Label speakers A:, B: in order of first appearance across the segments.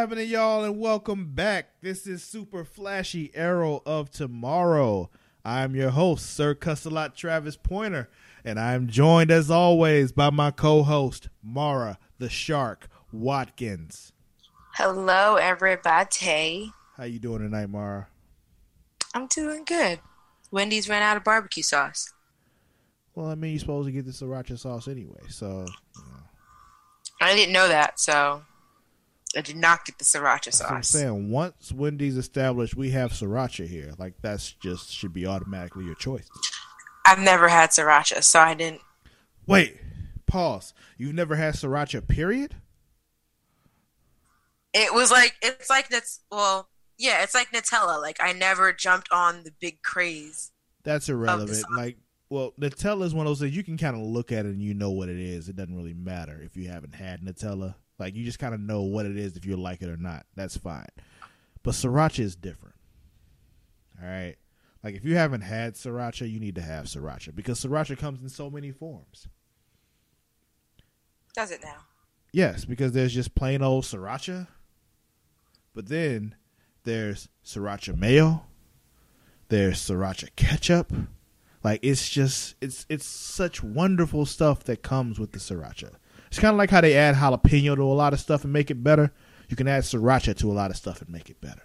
A: Happening, y'all, and welcome back. This is Super Flashy Arrow of Tomorrow. I'm your host, Sir Cussalott Travis Pointer, and I'm joined as always by my co-host, Mara the Shark Watkins.
B: Hello, everybody.
A: How you doing tonight, Mara?
B: I'm doing good. Wendy's ran out of barbecue sauce.
A: Well, I mean, you're supposed to get the sriracha sauce anyway, so. You know.
B: I didn't know that, so I did not get the sriracha
A: sauce. I'm saying once Wendy's established we have sriracha here, like that's just should be automatically your choice.
B: I've never had sriracha, so I didn't.
A: Wait, pause. You've never had sriracha, period?
B: It was like it's like that's well, yeah, it's like Nutella. Like I never jumped on the big craze.
A: That's irrelevant. Like, well, Nutella is one of those things you can kind of look at it and you know what it is. It doesn't really matter if you haven't had Nutella. Like, you just kind of know what it is if you like it or not. That's fine. But sriracha is different. All right. Like, if you haven't had sriracha, you need to have sriracha because sriracha comes in so many forms.
B: Does it now?
A: Yes, because there's just plain old sriracha, but then there's sriracha mayo, there's sriracha ketchup. Like it's just it's it's such wonderful stuff that comes with the sriracha. It's kind of like how they add jalapeno to a lot of stuff and make it better. You can add sriracha to a lot of stuff and make it better.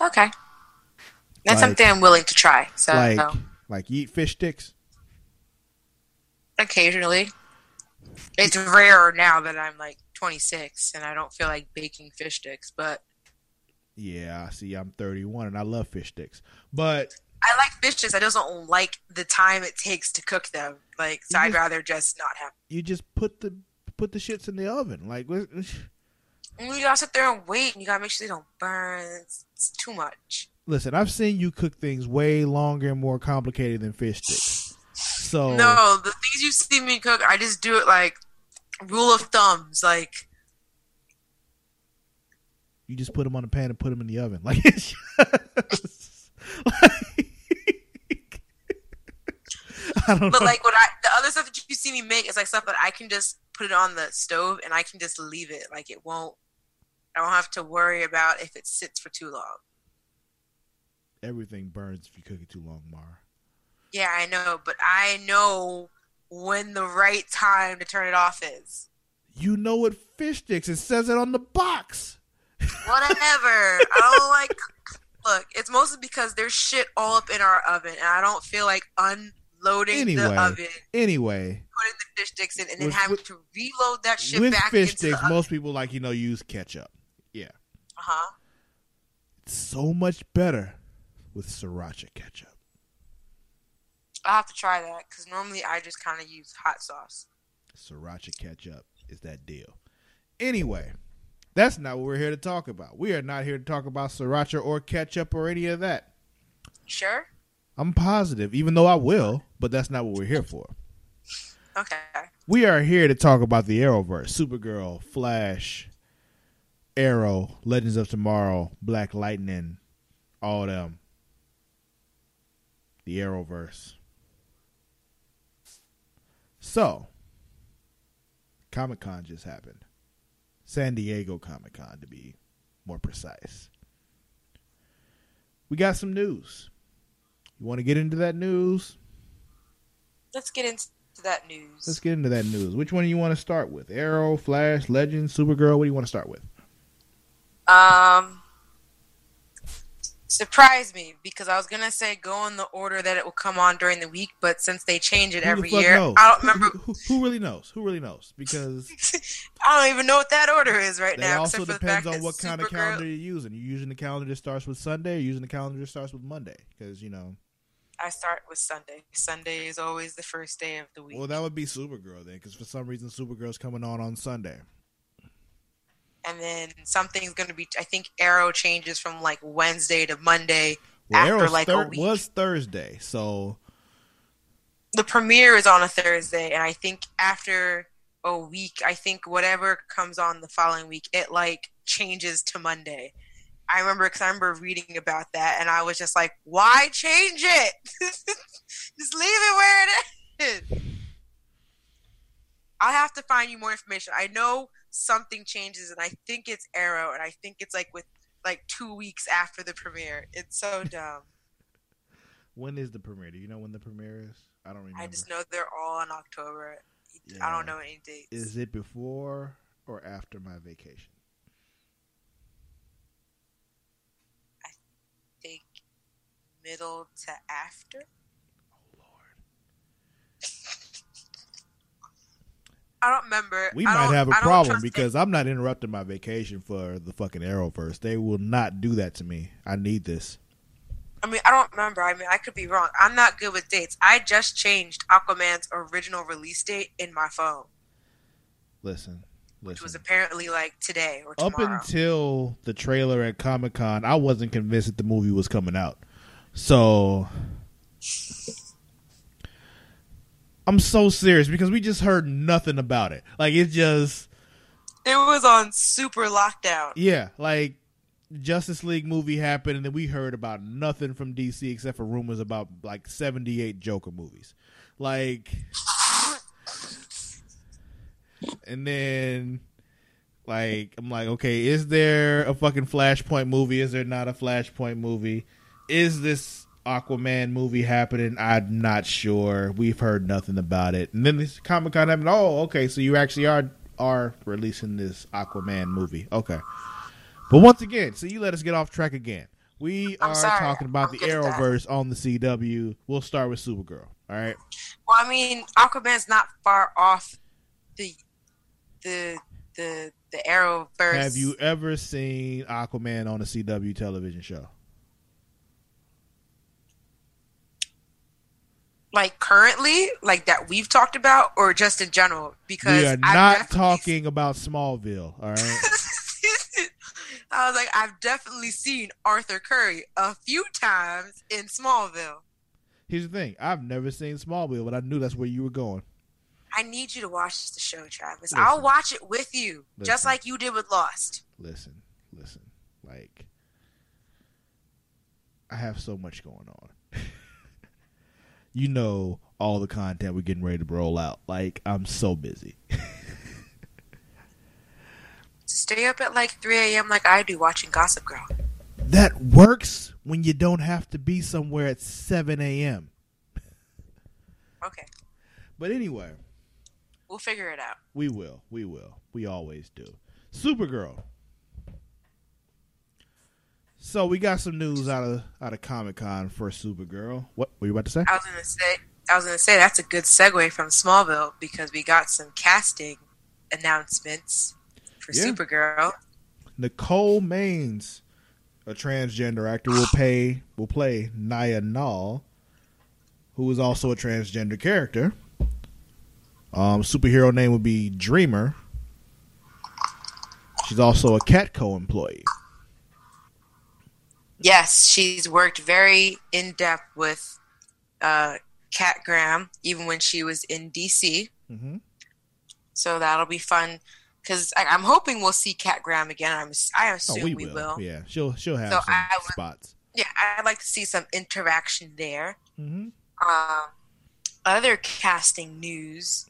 B: Okay, that's
A: Like-
B: something I'm willing to try. So
A: like
B: no.
A: like you eat fish sticks.
B: occasionally, it's rare now that I'm like 26 and I don't feel like baking fish sticks, but
A: Yeah, I see, I'm 31 and I love fish sticks, but
B: I like fish sticks. I just don't like the time it takes to cook them. Like, so
A: You
B: I'd
A: just-
B: rather just not have.
A: you just put the put the shits in the oven. Like what-
B: you gotta sit there and wait, and you gotta make sure they don't burn. It's, it's too much.
A: Listen, I've seen you cook things way longer and more complicated than fish sticks. So
B: No, the things you see me cook, I just do it like rule of thumbs. Like,
A: you just put them on the pan and put them in the oven. Like, it's just- like- I don't
B: but
A: know.
B: like what I the other stuff that you see me make is like stuff that I can just put it on the stove and I can just leave it. Like it won't. I don't have to worry about if it sits for too long.
A: Everything burns if you cook it too long, Mara.
B: Yeah, I know, but I know when the right time to turn it off is.
A: You know what fish sticks? It says it on the box.
B: Whatever. I don't like. Look, it's mostly because there's shit all up in our oven, and I don't feel like unloading
A: Anyway,
B: the oven,
A: Anyway,
B: putting the fish sticks in, and then
A: With-
B: having to reload that shit
A: with
B: back
A: fish
B: into
A: sticks, most people like you know use ketchup. Yeah,
B: Uh-huh.
A: it's so much better with sriracha ketchup.
B: I'll have to try that because normally I just kind of use hot sauce.
A: Sriracha ketchup is that deal. Anyway, that's not what we're here to talk about. We are not here to talk about sriracha or ketchup or any of that.
B: Sure.
A: I'm positive, even though I will, but that's not what we're here for.
B: Okay.
A: We are here to talk about the Arrowverse, Supergirl, Flash, Arrow, Legends of Tomorrow, Black Lightning, all them. The Arrowverse. So, Comic Con just happened. San Diego Comic Con, to be more precise. We got some news. You want to get into that news?
B: Let's get into that news.
A: Let's get into that news. Which one do you want to start with? Arrow, Flash, Legend, Supergirl? What do you want to start with?
B: Um, surprise me because I was gonna say go in the order that it will come on during the week, but since they change it
A: Who
B: every year,
A: knows?
B: I don't remember.
A: Who, who really knows? Who really knows? Because
B: I don't even know what that order is right now.
A: also
B: except
A: depends on what kind of calendar you're using. You're using the calendar that starts with Sunday, or using the calendar that starts with Monday? Because you know,
B: I start with Sunday. Sunday is always the first day of the week.
A: well, that would be Supergirl then, because for some reason Supergirl's coming on on Sunday.
B: and then something's going to be. I think Arrow changes from like Wednesday to Monday.
A: Well,
B: After,
A: Arrow's
B: like, a week.
A: was Thursday, so
B: The premiere is on a Thursday, and I think after a week, I think whatever comes on the following week, it like changes to Monday. I remember because I remember reading about that, and I was just like, "Why change it? just leave it where it is." I'll have to find you more information. I know something changes, and I think it's Arrow, and I think it's like with like two weeks after the premiere. It's so dumb.
A: when is the premiere? Do you know when the premiere is? I don't remember.
B: I just know they're all in October.
A: Yeah.
B: I don't know any dates.
A: Is it before or after my vacation?
B: I think middle to after.
A: Oh Lord.
B: I don't remember.
A: We
B: I
A: might have a problem because I'm not interrupting my vacation for the fucking Arrowverse. They will not do that to me. I need this.
B: I mean, I don't remember. I mean, I could be wrong. I'm not good with dates. I just changed Aquaman's original release date in my phone,
A: Listen,
B: which was apparently like today or tomorrow.
A: Up until the trailer at Comic Con, I wasn't convinced that the movie was coming out. So I'm so serious because we just heard nothing about it. Like it just
B: it was on super lockdown.
A: yeah, like Justice League movie happened and then we heard about nothing from DC except for rumors about like 78 Joker movies. Like and then like I'm like, okay, is there a fucking Flashpoint movie? Is there not a Flashpoint movie? Is this Aquaman movie happening? I'm not sure. We've heard nothing about it. And then this Comic Con happened. Oh, okay, so you actually are are releasing this Aquaman movie. Okay. But once again, so you let us get off track again. We
B: I'm
A: are
B: sorry.
A: talking about
B: I'm
A: the
B: good at that.
A: Arrowverse on the CW. We'll start with Supergirl. All right.
B: Well, I mean, Aquaman's not far off the the the the Arrowverse.
A: Have you ever seen Aquaman on a CW television show?
B: Like currently, like that we've talked about, or just in general? Because
A: we are
B: I've
A: not talking about Smallville. All right.
B: I was like, I've definitely seen Arthur Curry a few times in Smallville.
A: Here's the thing. I've never seen Smallville, but I knew that's where you were going.
B: I need you to watch the show, Travis.
A: Listen.
B: I'll watch it with you,
A: Listen.
B: just like you did with Lost.
A: Listen, listen. Like, I have so much going on. You know all the content we're getting ready to roll out. Like, I'm so busy.
B: Stay up at like 3 a.m. like I do watching Gossip Girl.
A: that works when you don't have to be somewhere at 7 a.m.
B: Okay,
A: But anyway,
B: we'll figure it out.
A: we will. We will. We always do. Supergirl. So we got some news out of out of Comic Con for Supergirl. What were you about to say?
B: I was gonna say, I was gonna say that's a good segue from Smallville because we got some casting announcements for
A: Yeah.
B: Supergirl.
A: Nicole Maines, a transgender actor, will pay will play Nia Nal, who is also a transgender character. Um, superhero name would be Dreamer. She's also a Catco employee.
B: Yes, she's worked very in depth with uh, Cat Grant, even when she was in DC.
A: hmm
B: So that'll be fun because I'm hoping we'll see Cat Grant again. I'm, I
A: Oh,
B: assume
A: we,
B: we,
A: will.
B: will.
A: Yeah, she'll she'll have
B: So
A: some
B: I would-
A: spots.
B: Yeah, I'd like to see some interaction there.
A: hmm
B: Um, other casting news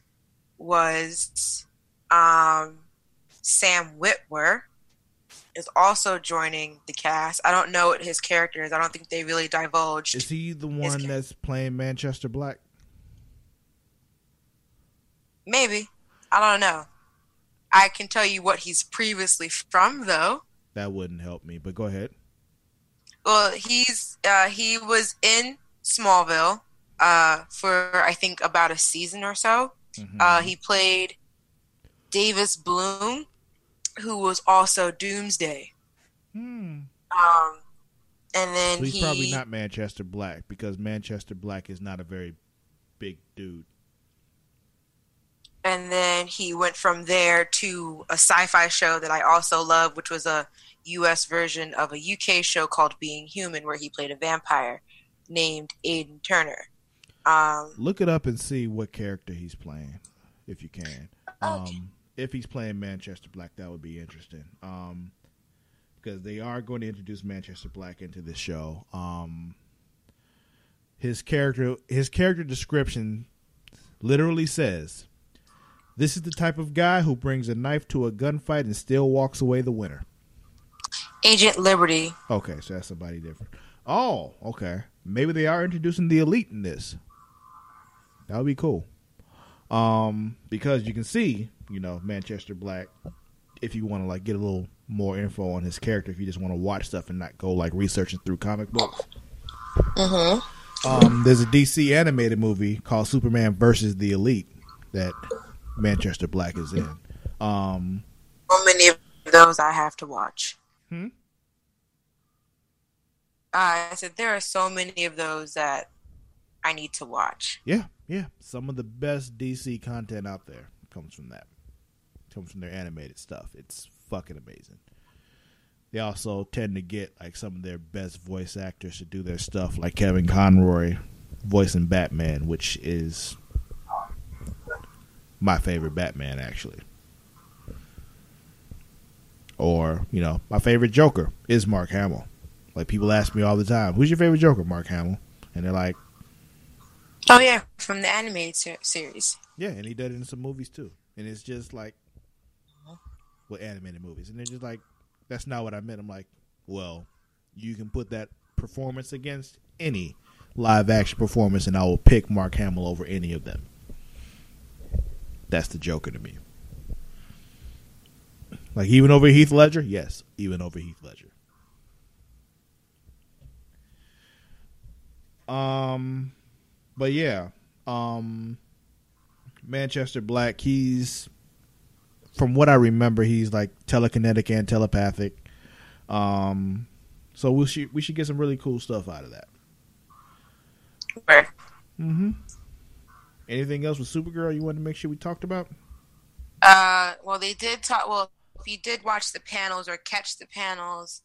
B: was um, Sam Witwer is also joining the cast. I don't know what his character is. I don't think they really divulged.
A: Is he the one that's playing Manchester Black?
B: Maybe. I don't know. I can tell you what he's previously from, though.
A: That wouldn't help me, but go ahead.
B: Well, he's uh, he was in Smallville uh, for I think about a season or so.
A: Mhm.
B: Uh, he played Davis Bloom, who was also Doomsday.
A: Hmm.
B: Um, and then
A: So he's
B: he
A: probably not Manchester Black because Manchester Black is not a very big dude.
B: and then he went from there to a sci-fi show that I also love, which was a U.S. version of a UK show called Being Human, where he played a vampire named Aiden Turner. Um,
A: Look it up and see what character he's playing, if you can. Um,
B: Okay.
A: If he's playing Manchester Black, that would be interesting. Um, because they are going to introduce Manchester Black into this show. Um, his character, his character description, literally says, This is the type of guy who brings a knife to a gunfight and still walks away the winner.
B: Agent Liberty.
A: Okay, so that's somebody different. Oh, okay. Maybe they are introducing the elite in this. That would be cool. Um, because you can see, you know, Manchester Black. If you want to like get a little more info on his character, if you just want to watch stuff and not go like researching through comic books.
B: Mm-hmm.
A: Um, there's a DC animated movie called Superman versus the Elite that Manchester Black is in. Um,
B: How many of those I have to watch?
A: Hmm?
B: Uh, I said there are so many of those that I need to watch.
A: yeah, yeah, some of the best DC content out there comes from that. Comes from their animated stuff. It's fucking amazing. They also tend to get like some of their best voice actors to do their stuff, like Kevin Conroy voicing Batman, which is my favorite Batman actually. Or, you know, my favorite Joker is Mark Hamill. Like people ask me all the time, "Who's your favorite Joker?" Mark Hamill, and they're like,
B: Oh yeah, from the animated ser- series.
A: "Yeah," and he did it in some movies too. And it's just like, with animated movies, and they're just like, "That's not what I meant." I'm like, "Well, you can put that performance against any live action performance, and I will pick Mark Hamill over any of them." That's the Joker to me. Like even over Heath Ledger, yes, even over Heath Ledger. Um, but yeah, um, Manchester Black. He's from what I remember, he's like telekinetic and telepathic. Um, so we should we should get some really cool stuff out of that.
B: Right.
A: Mm-hmm. Anything else with Supergirl you wanted to make sure we talked about?
B: Uh, well, they did talk. Well, if you did watch the panels or catch the panels,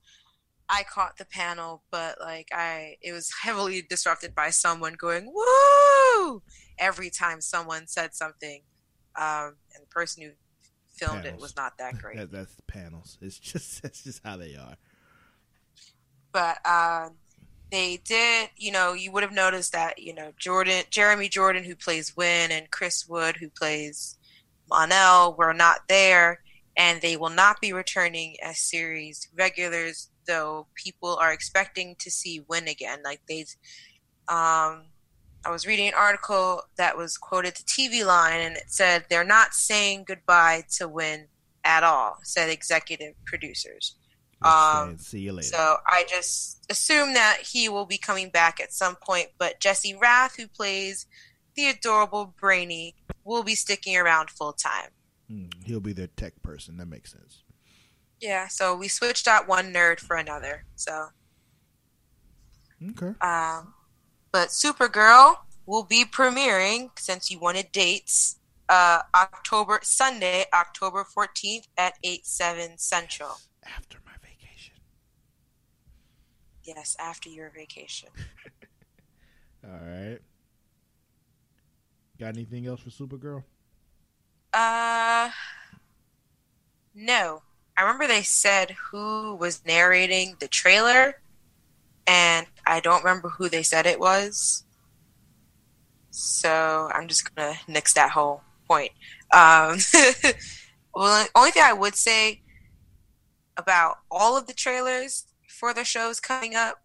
B: I caught the panel, but like I, it was heavily disrupted by someone going "woo" every time someone said something, um, and the person who filmed it was not that great.
A: That, that's panels. It's just that's just how they are.
B: but uh, they did. You know, you would have noticed that you know Jordan, Jeremy Jordan, who plays Winn, and Chris Wood, who plays Mon-El, were not there, and they will not be returning as series regulars. Though people are expecting to see Winn again, like they. Um, I was reading an article that was quoted to TV Line, and it said they're not saying goodbye to Winn at all. Said executive producers. Um,
A: see you later.
B: So I just assume that he will be coming back at some point. But Jesse Rath, who plays the adorable Brainy, will be sticking around full time.
A: Mm, he'll be their tech person. That makes sense.
B: Yeah, so we switched out one nerd for another. So,
A: Okay.
B: um, but Supergirl will be premiering since you wanted dates. Uh, October Sunday, October fourteenth at eight seven Central.
A: After my vacation.
B: Yes, after your vacation.
A: All right. Got anything else for Supergirl?
B: Uh, no. I remember they said who was narrating the trailer, and I don't remember who they said it was. So I'm just gonna nix that whole point. Um, well, the only thing I would say about all of the trailers for the shows coming up,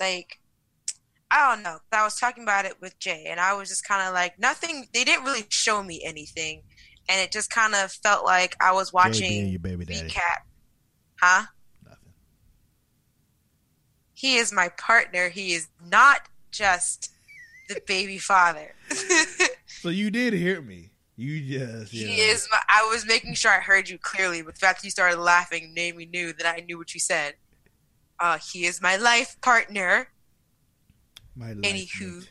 B: like I don't know. I was talking about it with Jay, and I was just kind of like, nothing. They didn't really show me anything, and it just kind of felt like I was
A: JD and
B: watching
A: your baby daddy.
B: recap. Huh? He is my partner. He is not just the baby father.
A: So you did hear me. You just you
B: He is. My, I was making sure I heard you clearly, but the fact that you started laughing made me knew that I knew what you said. Uh, he is my life partner.
A: my life
B: anywho.
A: mate.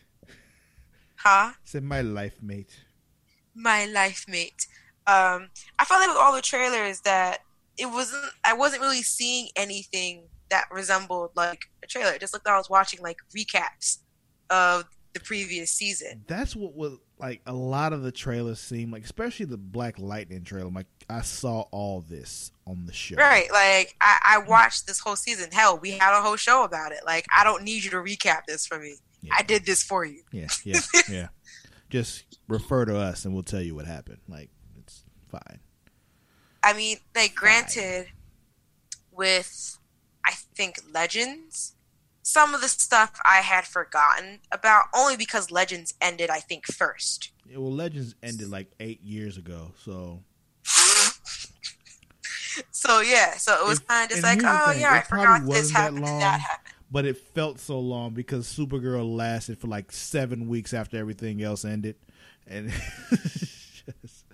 B: Huh?
A: Said my life mate.
B: my life mate. Um, I felt like with all the trailers that it wasn't. I wasn't really seeing anything that resembled like a trailer. It just looked like I was watching like recaps of the previous season.
A: That's what was like a lot of the trailers seem like, especially the Black Lightning trailer. I'm like I saw all this on the show.
B: Right? Like I, I watched this whole season. Hell, we had a whole show about it. Like I don't need you to recap this for me.
A: Yeah.
B: I did this for you.
A: Yeah, yeah, yeah. just refer to us and we'll tell you what happened. Like it's fine.
B: I mean, like, granted, with I think Legends, some of the stuff I had forgotten about only because Legends ended, I think, first.
A: Yeah, well, Legends ended like eight years ago, so
B: So yeah, so it was kind of just like, oh
A: thing,
B: yeah, I forgot this happened
A: long.
B: that happened.
A: but it felt so long because Supergirl lasted for like seven weeks after everything else ended, and just-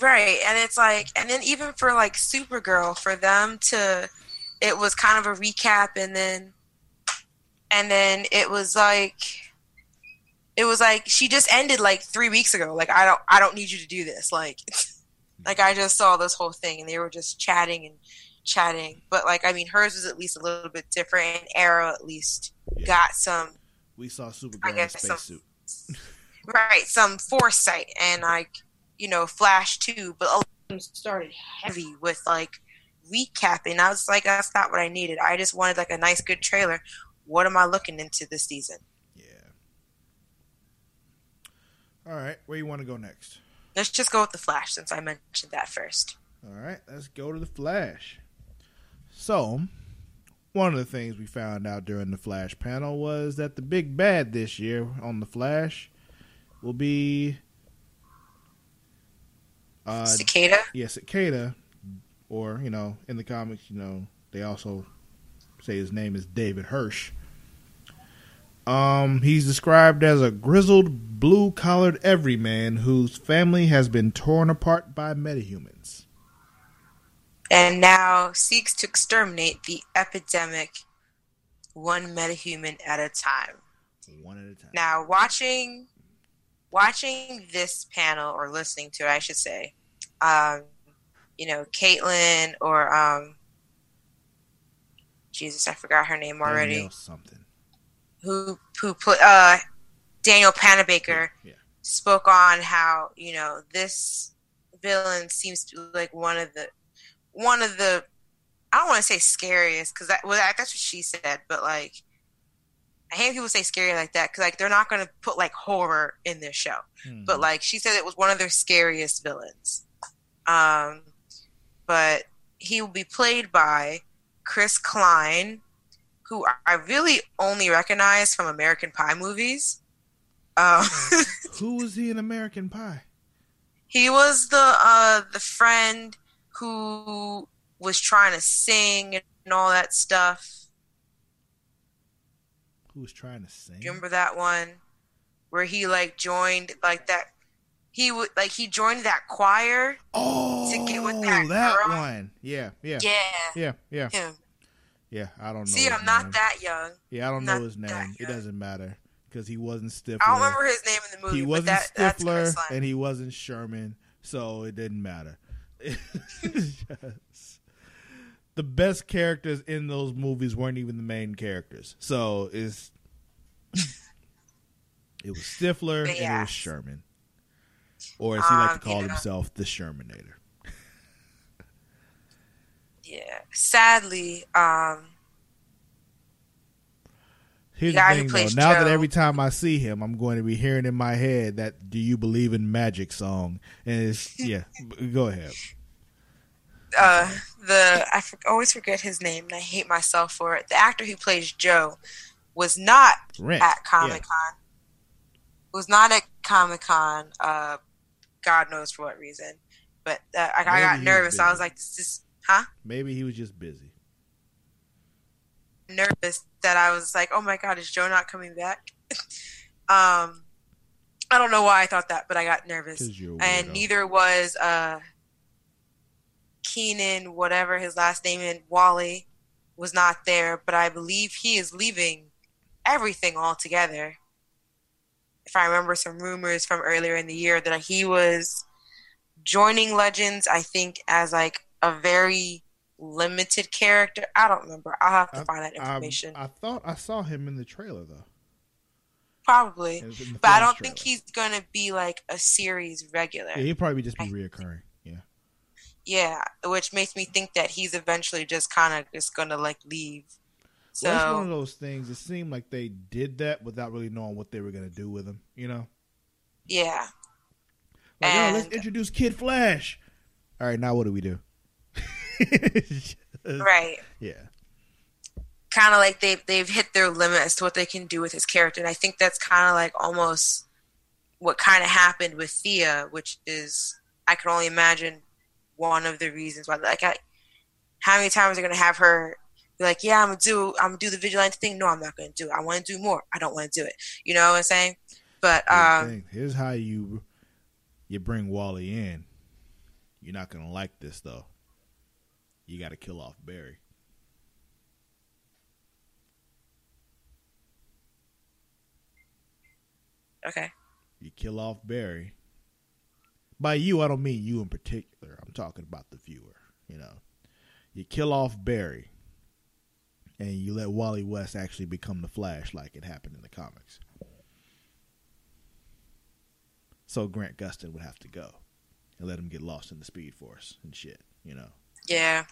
B: Right, and it's like, and then even for like Supergirl, for them to, it was kind of a recap, and then, and then it was like, it was like she just ended like three weeks ago. Like I don't, I don't need you to do this. Like, like I just saw this whole thing, and they were just chatting and chatting. But like, I mean, hers was at least a little bit different, and Arrow at least
A: Yeah.
B: got some
A: we saw Supergirl
B: I
A: in a spacesuit.
B: right some foresight and like you know flash too but a lot of them started heavy with like recapping i was like that's not what i needed. I just wanted like a nice good trailer. What am i looking into this season?
A: Yeah. All right, where you want to go next?
B: let's just go with the flash since i mentioned that first.
A: All right, let's go to the Flash. So, one of the things we found out during the Flash panel was that the big bad this year on the Flash will be uh
B: cicada?
A: yeah, Cicada or, you know, in the comics, you know, they also say his name is David Hersch. Um, he's described as a grizzled, blue-collared everyman whose family has been torn apart by metahumans.
B: and now seeks to exterminate the epidemic one metahuman at a time
A: One at a time.
B: Now, watching watching this panel or listening to it, I should say, um, you know, Caitlin or um, Jesus, I forgot her name already.
A: Danielle something.
B: Who who put uh, Danielle Panabaker
A: Yeah.
B: spoke on how you know this villain seems to be like one of the one of the I don't want to say scariest because that well that, that's what she said, but like I hate people say scary like that because like they're not going to put like horror in this show,
A: Mhm.
B: but like she said it was one of their scariest villains. Um, but he will be played by Chris Klein, who I really only recognize from American Pie movies. Um,
A: who was he in American Pie?
B: He was the uh the friend who was trying to sing and all that stuff.
A: Who was trying to sing?
B: Remember that one where he like joined like that? He would like he joined that choir.
A: oh,
B: to get with oh, that girl?
A: one. Yeah, yeah,
B: Yeah,
A: yeah, yeah,
B: him.
A: yeah. I don't know.
B: See, I'm not that young.
A: Yeah, I don't
B: not
A: know his name. It doesn't matter because he wasn't Stifler.
B: I don't remember his name in the movie.
A: he wasn't
B: that,
A: Stifler and he wasn't Sherman, so it didn't matter. Just- the best characters in those movies weren't even the main characters, so it's it was Stifler
B: But
A: and it
B: yeah.
A: was Sherman, or as he
B: Um,
A: to call
B: yeah.
A: himself, the Shermanator.
B: Yeah, sadly, um,
A: Here's
B: The
A: the thing, though. Now that every time I see him, I'm going to be hearing in my head that "Do you believe in magic?" song, and it's yeah. go ahead.
B: uh, the I for, always forget his name, and I hate myself for it. The actor who plays Joe was not
A: Rent.
B: at Comic Con. Was not at Comic Con. Uh, God knows for what reason. But uh, I, I got
A: was
B: nervous. I was like, "This is huh?"
A: Maybe he was just busy.
B: Nervous that I was like, "Oh my God, is Joe not coming back?" um, I don't know why I thought that, but I got nervous.
A: Because you're a
B: and neither was uh Keiynan, whatever his last name in Wally, was not there. But I believe he is leaving everything altogether. If I remember some rumors from earlier in the year that he was joining Legends, I think as like a very limited character. I don't remember. I'll have to
A: I-
B: find that information.
A: I thought I saw him in the trailer though.
B: Probably.
A: It was in the
B: But I don't think he's gonna be like a series regular.
A: Yeah, he'll probably just be
B: I-
A: reoccurring. Yeah.
B: Yeah, which makes me think that he's eventually just kind of just gonna like leave. So
A: Well, that's one of those things. It seemed like they did that without really knowing what they were going to do with him. You know.
B: Yeah.
A: Like, oh, let's introduce Kid Flash. All right, now what do we do?
B: Right.
A: Yeah.
B: Kind of like they've they've hit their limit as to what they can do with his character, and I think that's kind of like almost what kind of happened with Thea, which is I can only imagine one of the reasons why. Like, I, how many times are gonna have her like, "Yeah, I'm gonna do I'm gonna do the vigilante thing." No, I'm not gonna do it. I want to do more. I don't want to do it. You know what I'm saying? But
A: Here's
B: um.
A: Here's how you you bring Wally in. You're not gonna like this though. You got to kill off Barry.
B: okay,
A: You kill off Barry. By you, I don't mean you in particular. I'm talking about the viewer. You know, you kill off Barry, and you let Wally West actually become the Flash, like it happened in the comics. So Grant Gustin would have to go and let him get lost in the Speed Force and shit. You know,
B: yeah,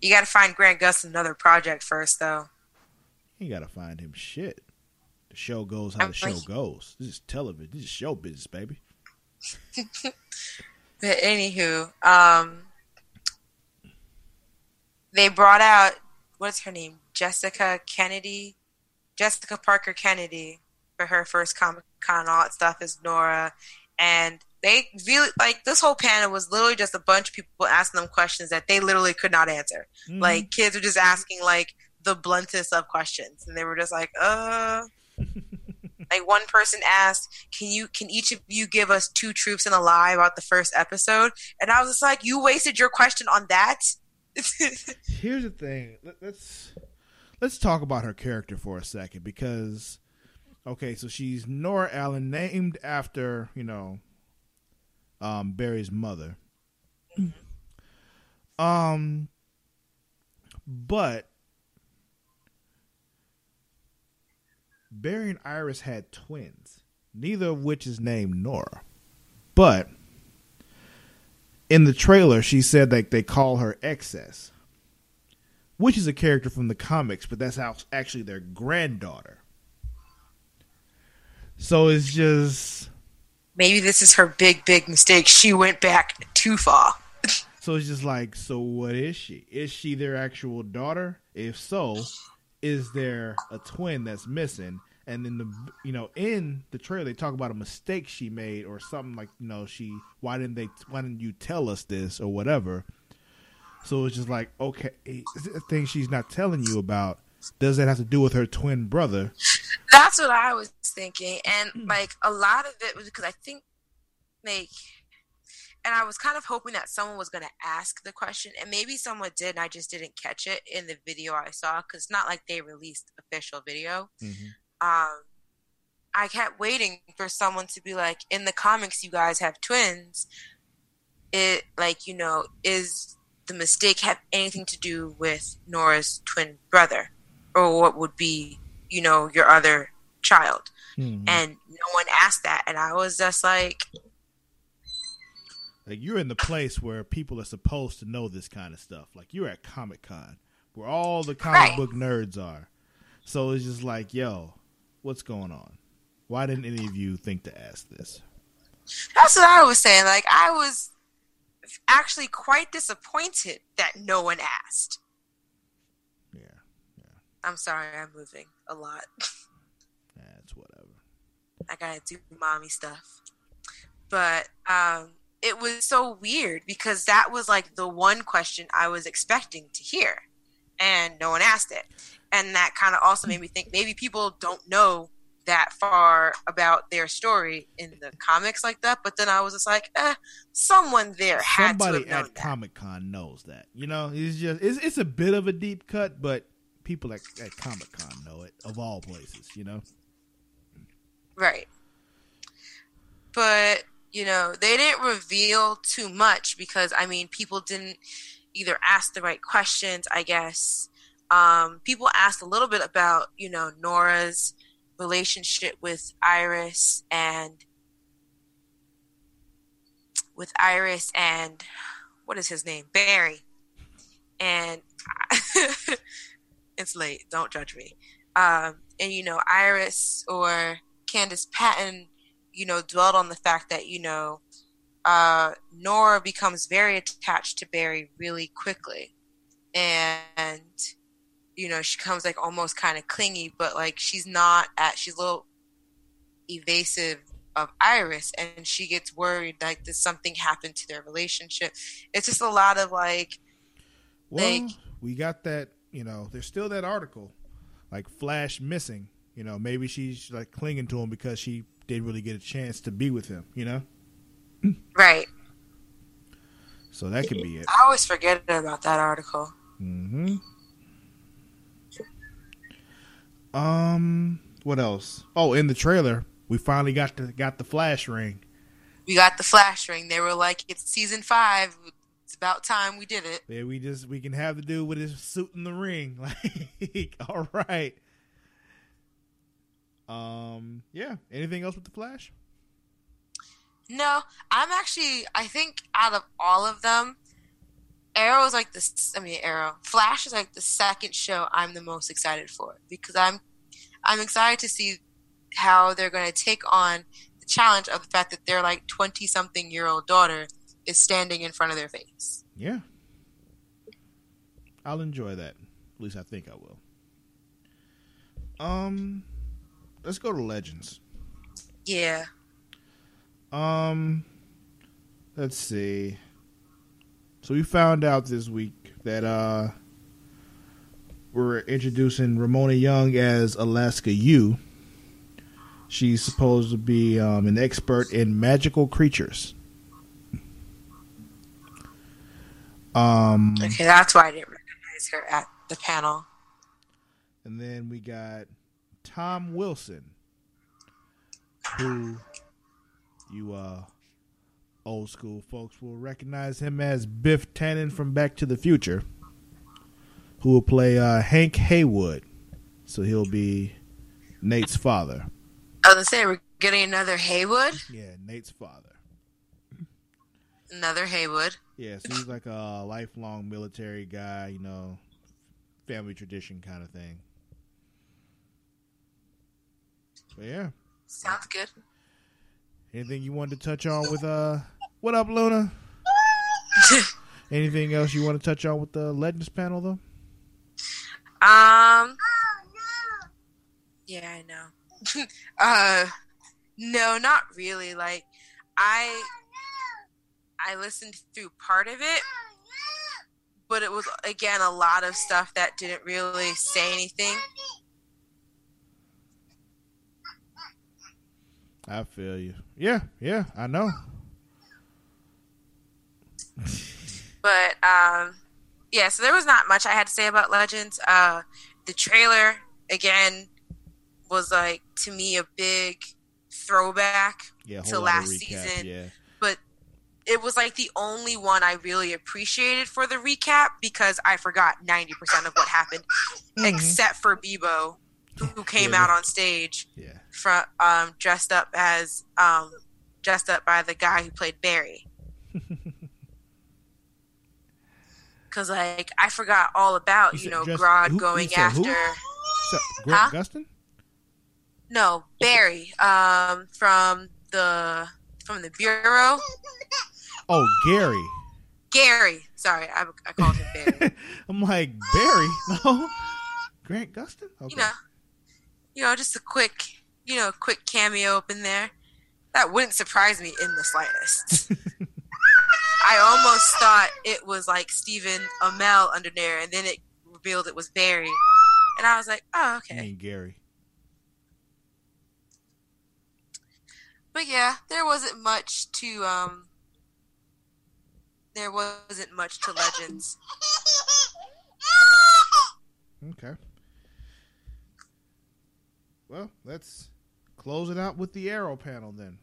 B: you got to find Grant Gus another project first, though.
A: you got to find him shit. The show goes how the show goes. This is television. This is show business, baby.
B: But anywho, um, they brought out what's her name, Jessica Kennedy, Jessica Parker Kennedy, for her first Comic Con, all that stuff is Nora, and they really like this whole panel was literally just a bunch of people asking them questions that they literally could not answer.
A: Mhm.
B: Like kids were just asking like the bluntest of questions, and they were just like, uh. Like one person asked, "Can you can each of you give us two truths and a lie about the first episode?" And I was just like, "You wasted your question on that."
A: Here's the thing. Let- Let's let's talk about her character for a second because okay, so she's Nora Allen, named after you know um, Barry's mother. Um, but Barry and Iris had twins, neither of which is named Nora. But in the trailer, she said that they call her XS, which is a character from the comics, but that's how, actually their granddaughter. So it's just
B: Maybe this is her big, big mistake. She went back too far.
A: so it's just like so what is she? Is she their actual daughter? If so, is there a twin that's missing? And then the you know in the trailer they talk about a mistake she made or something like you know she why didn't they why didn't you tell us this or whatever. So it's just like okay, a thing she's not telling you about. Does that have to do with her twin brother?
B: That's what I was thinking, and hmm. like a lot of it was because I think, like, and I was kind of hoping that someone was going to ask the question, and maybe someone did, and I just didn't catch it in the video I saw because it's not like they released official video. Mm-hmm. Um, I kept waiting for someone to be like, in the comics, you guys have twins. It like you know, is the mistake have anything to do with Nora's twin brother, or what would be you know your other child?
A: Mhm.
B: And no one asked that, and I was just like,
A: Like you're in the place where people are supposed to know this kind of stuff. Like you're at Comic Con, where all the comic
B: Right.
A: book nerds are. So it's just like, yo, what's going on? Why didn't any of you think to ask this?
B: that's what I was saying. Like I was actually quite disappointed that no one asked.
A: Yeah, yeah.
B: I'm sorry, I'm moving a lot.
A: that's whatever.
B: I gotta do mommy stuff. But um, it was so weird because that was like the one question I was expecting to hear, and no one asked it. And that kind of also made me think maybe people don't know that far about their story in the comics like that. But then I was just like, eh, someone there had to
A: Somebody at. Comic Con knows that. You know, it's just it's it's a bit of a deep cut, but people at, at Comic Con know it of all places. You know.
B: Right. But, you know, they didn't reveal too much because, I mean, people didn't either ask the right questions, I guess. Um, people asked a little bit about, you know, Nora's relationship with Iris and with Iris and what is his name? Barry. And it's late. Don't judge me. Um, and you know, Iris or Candice Patton, you know, dwelled on the fact that, you know, uh, Nora becomes very attached to Barry really quickly. And, you know, she comes like almost kind of clingy, but like she's not at, she's a little evasive of Iris and she gets worried like does something happened to their relationship. It's just a lot of like,
A: well, like, we got that, you know, there's still that article like Flash missing. You know, maybe she's like clinging to him because she didn't really get a chance to be with him, you know?
B: Right.
A: So that could be it.
B: I always forget about that article.
A: Mm-hmm. Um, what else? Oh, in the trailer, we finally got the got the flash ring.
B: We got the flash ring. They were like, "It's season five. It's about time we did it."
A: Yeah, we just we can have the dude with his suit in the ring. Like, all right. Um, yeah. Anything else with the Flash?
B: No, I'm actually. I think out of all of them, Arrow is like the. I mean, Arrow. Flash is like the second show I'm the most excited for because I'm, I'm excited to see how they're going to take on the challenge of the fact that their like twenty something year old daughter is standing in front of their face.
A: Yeah, I'll enjoy that. At least I think I will. Um, let's go to Legends.
B: Yeah.
A: Um, let's see. So we found out this week that uh we're introducing Ramona Young as Alaska U. She's supposed to be um, an expert in magical creatures. Um,
B: okay, that's why I didn't recognize her at the panel.
A: And then we got Tom Wilson, who you uh old school folks will recognize him as Biff Tannen from Back to the Future, who will play uh, Hank Heywood. So he'll be Nate's father.
B: I was gonna say we're getting another Heywood.
A: Yeah, Nate's father.
B: Another Heywood.
A: Yeah, so he's like a lifelong military guy, you know, family tradition kind of thing. But yeah.
B: Sounds good.
A: Anything you wanted to touch on with uh what up Luna? Anything else you want to touch on with the Legends panel though?
B: Um Yeah, I know. uh no, not really. Like I I listened through part of it, but it was again a lot of stuff that didn't really say anything.
A: I feel you. Yeah, yeah, I know.
B: But um, yeah, so there was not much I had to say about Legends. Uh, the trailer again was like to me a big throwback
A: yeah,
B: to last
A: recap,
B: season.
A: Yeah.
B: But it was like the only one I really appreciated for the recap because I forgot ninety percent of what happened, mm-hmm. except for Beebo, who came yeah, out on stage,
A: yeah,
B: from um, dressed up as um, dressed up by the guy who played Barry. Because like I forgot all about you, you know just, Grodd who, going after.
A: Who? Grant huh? Gustin?
B: No, Barry um, from the from the bureau.
A: Oh, Gary.
B: Gary. Sorry, I, I called him Barry.
A: I'm like Barry. No, Grant Gustin.
B: Okay. You know, you know, just a quick, you know, quick cameo up in there. That wouldn't surprise me in the slightest. I almost thought it was like Stephen Amell under there, and then it revealed it was Barry, and I was like, oh, okay.
A: You mean Gary?
B: But yeah, there wasn't much to um. There wasn't much to Legends.
A: Okay. Well, let's close it out with the arrow panel then.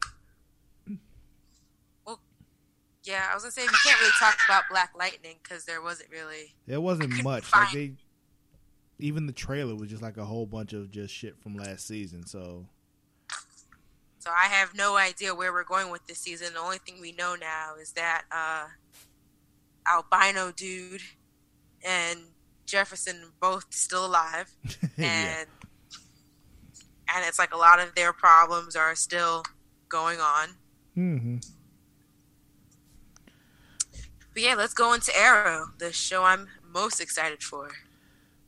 B: Yeah, I was gonna say we can't really talk about Black Lightning because there wasn't really.
A: There wasn't much. Find... Like they, even the trailer was just like a whole bunch of just shit from last season. So.
B: So I have no idea where we're going with this season. The only thing we know now is that uh, albino dude and Jefferson both still alive, and. yeah and it's like a lot of their problems are still going on.
A: Mm-hmm.
B: But yeah, let's go into Arrow, the show I'm most excited for.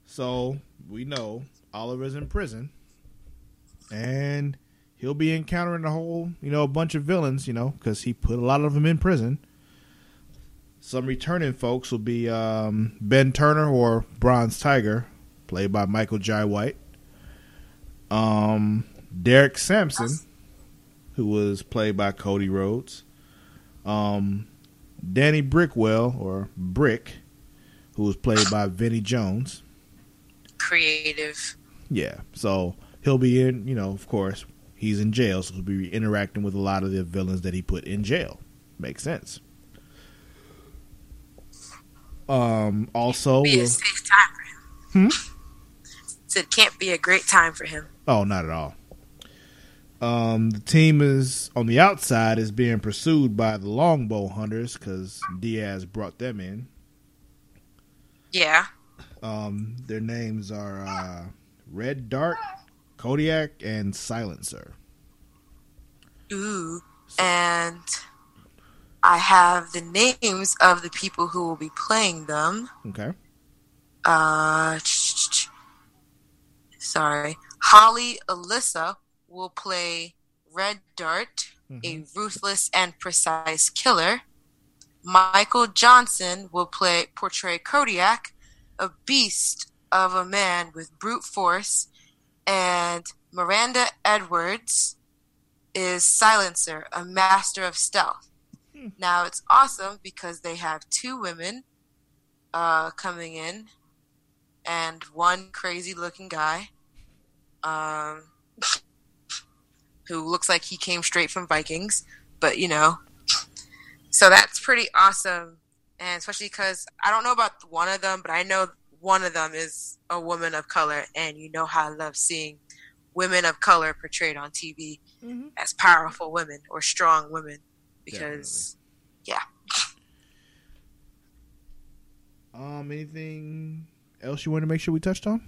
A: So we know Oliver's in prison, and he'll be encountering a whole, you know, a bunch of villains, you know, because he put a lot of them in prison. Some returning folks will be um, Ben Turner or Bronze Tiger, played by Michael Jai White. Um, Derek Sampson, who was played by Cody Rhodes. Um, Danny Brickwell or Brick, who was played by Vinnie Jones.
B: Creative.
A: Yeah, so he'll be in. You know, of course, he's in jail, so he'll be interacting with a lot of the villains that he put in jail. Makes sense. Um. Also,
B: Be
A: we'll-
B: safe time for him.
A: Hmm?
B: So it can't be a great time for him.
A: Oh, not at all. Um, the team is on the outside is being pursued by the longbow hunters because Diaz brought them in.
B: Yeah.
A: Um, their names are uh, Red Dart, Kodiak, and Silencer.
B: Ooh. And I have the names of the people who will be playing them.
A: Okay.
B: Uh, sorry. Holly Elissa will play Red Dart, a ruthless and precise killer. Michael Jonsson will play portray Kodiak, a beast of a man with brute force, and Miranda Edwards is Silencer, a master of stealth. Now it's awesome because they have two women uh, coming in and one crazy looking guy um, who looks like he came straight from Vikings, but you know. So that's pretty awesome. And especially because I don't know about one of them, but I know one of them is a woman of color. And you know how I love seeing women of color portrayed on TV
A: Mhm.
B: as powerful women or strong women. Because, yeah.
A: Um, anything else you want to make sure we touched on?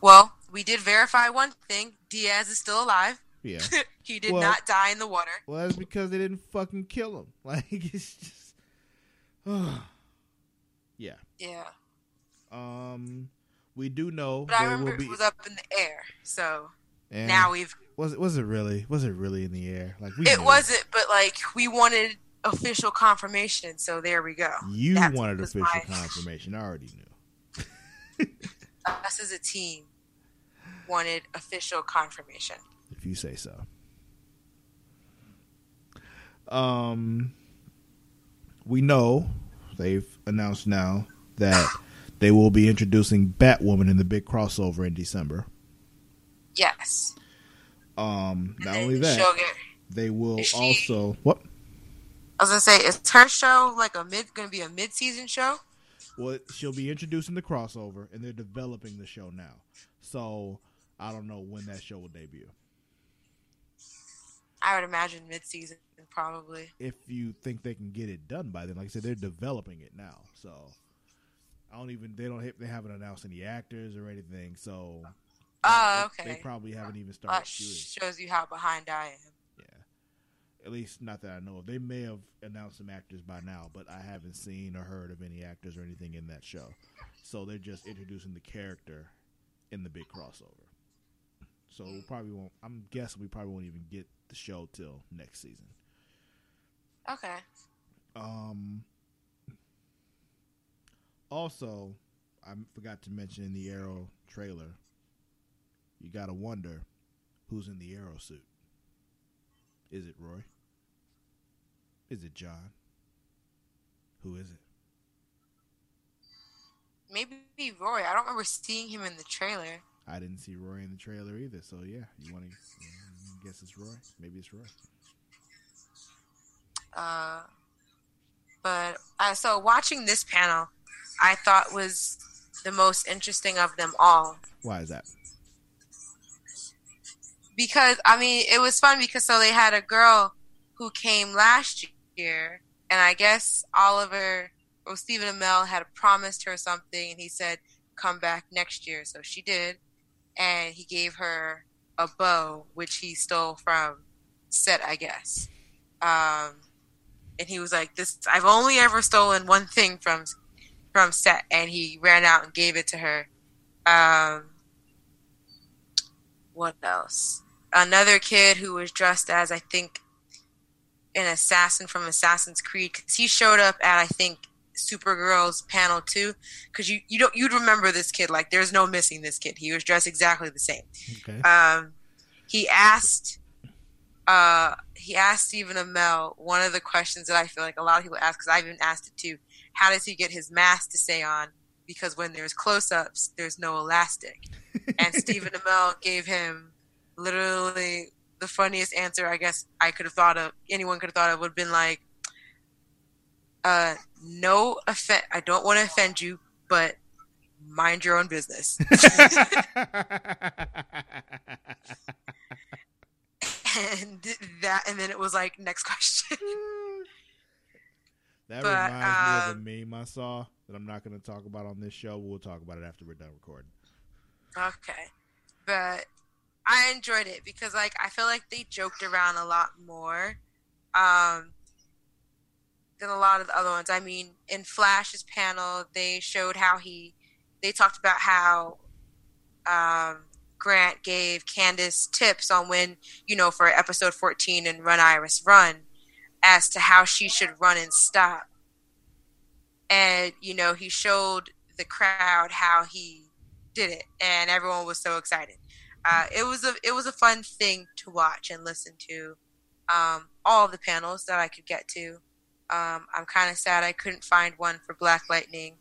B: well, we did verify one thing Diaz is still alive.
A: Yeah.
B: he did
A: Well-
B: not die in the water.
A: well, that's because they didn't fucking kill him. Like it's just. oh. yeah.
B: Yeah.
A: Um, we do know
B: But I remember
A: be.
B: it was up in the air. So
A: and
B: now we've.
A: was it was it really was it really in the air? Like we
B: It wasn't, but like we wanted official confirmation. So there we go.
A: You
B: That
A: wanted official
B: my-
A: confirmation. I already knew.
B: Us as a team wanted official confirmation.
A: If you say so. Um, we know they've announced now that they will be introducing Batwoman in the big crossover in December.
B: Yes.
A: Um, not only that, they will
B: she-
A: also what?
B: I was gonna say, is her show like a mid? Going to be a mid-season show?
A: Well, she'll be introducing the crossover, and they're developing the show now. So I don't know when that show will debut.
B: I would imagine mid-season, probably.
A: if you think they can get it done by then. Like I said, they're developing it now, so I don't even they don't have, they haven't announced any actors or anything. So
B: Oh,
A: they, they probably haven't even
B: That
A: started shooting.
B: shows you how behind I am.
A: Yeah, at least not that I know of. They may have announced some actors by now, but I haven't seen or heard of any actors or anything in that show. So they're just introducing the character in the big crossover. So we probably won't. I'm guessing we probably won't even get the show till next season.
B: Okay.
A: Um. Also, I forgot to mention in the Arrow trailer, you gotta wonder who's in the Arrow suit. Is it Roy? Is it John? Who is it?
B: Maybe Roy. I don't remember seeing him in the trailer.
A: I didn't see Roy in the trailer either. So yeah, you want to guess it's Roy? Maybe it's Roy.
B: Uh, but uh, so watching this panel, I thought was the most interesting of them all
A: Why is that?
B: because I mean it was fun because so they had a girl who came last year, and I guess Oliver or Stephen Amell had promised her something, and he said come back next year, so she did, and he gave her a bow which he stole from set, I guess. Um, and he was like, "This I've only ever stolen one thing from from set," and he ran out and gave it to her. Um, what else? Another kid who was dressed as I think an assassin from Assassin's Creed because he showed up at I think Supergirl's panel too. Because you you don't you'd remember this kid like there's no missing this kid. He was dressed exactly the same.
A: Okay.
B: Um, he asked uh, he asked Stephen Amell one of the questions that I feel like a lot of people ask because I've even asked it too. How does he get his mask to stay on? Because when there's close-ups, there's no elastic. and Stephen Amell gave him literally the funniest answer I guess I could have thought of. Anyone could have thought of would have been like, uh, "No offense. I don't want to offend you, but mind your own business." and that and then it was like next question
A: that
B: But,
A: reminds me of
B: um,
A: a meme I saw that I'm not going to talk about on this show. We'll talk about it after we're done recording.
B: okay but i enjoyed it because like i feel like they joked around a lot more um than a lot of the other ones. I mean in flash's panel they showed how he they talked about how um grant gave candice tips on when you know for episode 14 and run iris run as to how she should run and stop. And you know he showed the crowd how he did it and everyone was so excited. Uh, it was a it was a fun thing to watch and listen to um, all the panels that i could get to um, i'm kind of sad i couldn't find one for black lightning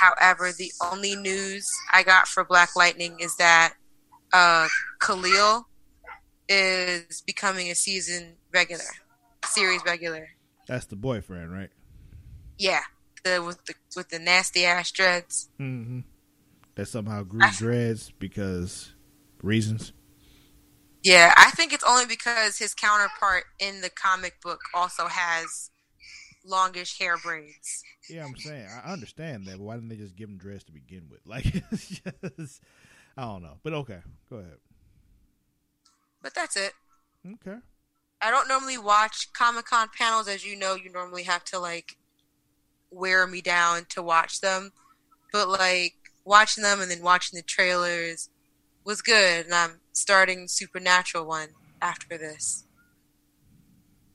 B: however the only news i got for black lightning is that uh, khalil is becoming a season regular series regular
A: That's the boyfriend, right?
B: yeah the with the with the nasty ass dreads
A: Mm-hmm. That somehow grew dreads because reasons.
B: Yeah, I think it's only because his counterpart in the comic book also has longish hair braids.
A: Yeah, I'm saying I understand that, but why didn't they just give him dreads to begin with? Like, just I don't know. But okay, go ahead.
B: But that's it.
A: Okay.
B: I don't normally watch Comic Con panels, as you know. You normally have to like wear me down to watch them, but like watching them and then watching the trailers was good. And I'm starting Supernatural one after this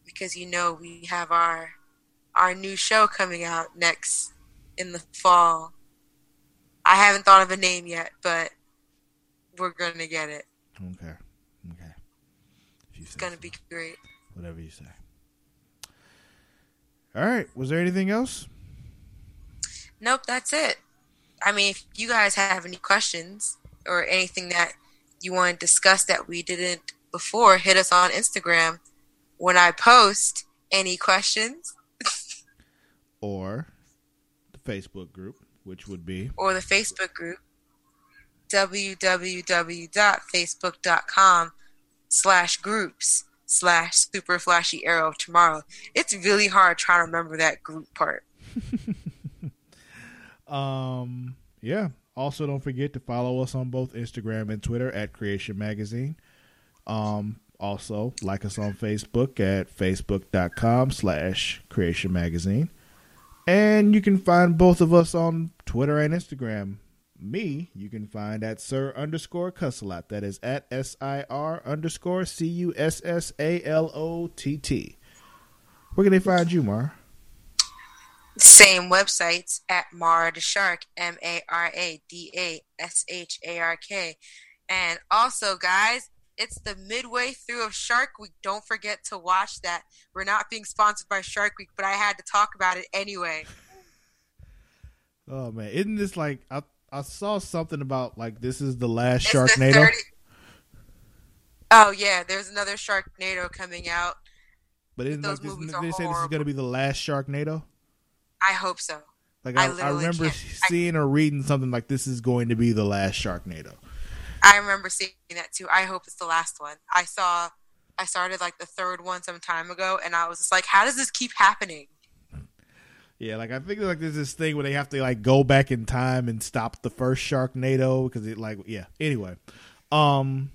B: because you know we have our our new show coming out next in the fall. I haven't thought of a name yet, but we're gonna get it.
A: Okay. Okay.
B: It's gonna
A: so.
B: be great.
A: whatever you say. All right. Was there anything else?
B: Nope, that's it. I mean, if you guys have any questions or anything that you want to discuss that we didn't before, hit us on Instagram. When I post any questions
A: Or the Facebook group, which would be
B: or the Facebook group, www.facebook.com slash groups slash super flashy arrow of tomorrow. It's really hard trying to remember that group part.
A: Um, yeah. Also, don't forget to follow us on both Instagram and Twitter at Creation Magazine. Um, also, like us on Facebook at facebook.com slash Creation Magazine. And you can find both of us on Twitter and Instagram. Me, you can find at Sir underscore Cussalott. That is at S I R underscore C U S S A L O T T. Where can they find you, Mar?
B: Same websites at Mara the Shark, M A R A D A S H A R K. And also, guys, it's the midway through of Shark Week. Don't forget to watch that. We're not being sponsored by Shark Week, but I had to talk about it anyway.
A: Oh man, isn't this like I I saw something about like this is the last
B: It's the
A: Sharknado?
B: 30 Oh, yeah, there's another Sharknado coming out.
A: but isn't
B: those
A: like this,
B: movies
A: they say this is going to be the last Sharknado?
B: I hope so.
A: Like
B: I
A: I, I, remember
B: can't-
A: seeing or reading something like this is going to be the last Sharknado.
B: I remember seeing that too. I hope it's the last one. I saw, I started like the third one some time ago, and I was just like, how does this keep happening?
A: Yeah, like I think like there's this thing where they have to like go back in time and stop the first Sharknado because it like yeah. Anyway, um,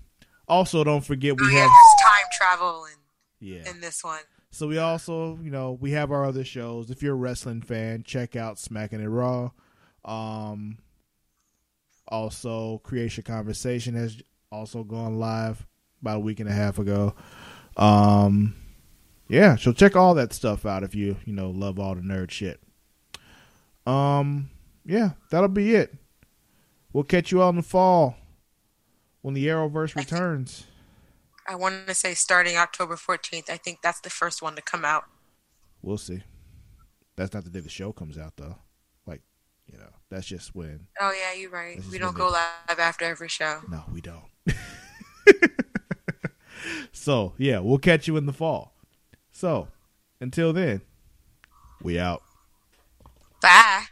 A: also don't forget
B: Oh,
A: we
B: yeah,
A: have
B: time travel and
A: Yeah.
B: in this one.
A: So we also, you know, we have our other shows. If you're a wrestling fan, check out Smacking It Raw. Um, also, Creation Conversation has also gone live about a week and a half ago. Um, yeah, so check all that stuff out if you you know love all the nerd shit. Um, yeah, that'll be it. We'll catch you all in the fall when the Arrowverse returns.
B: I want to say starting October 14th. I think that's the first one to come out.
A: We'll see. That's not the day the show comes out, though. Like, you know, that's just when.
B: Oh yeah, you're right. We don't
A: they-
B: go live after every show.
A: No, we don't. so, yeah, we'll catch you in the fall. So, until then, we out.
B: Bye.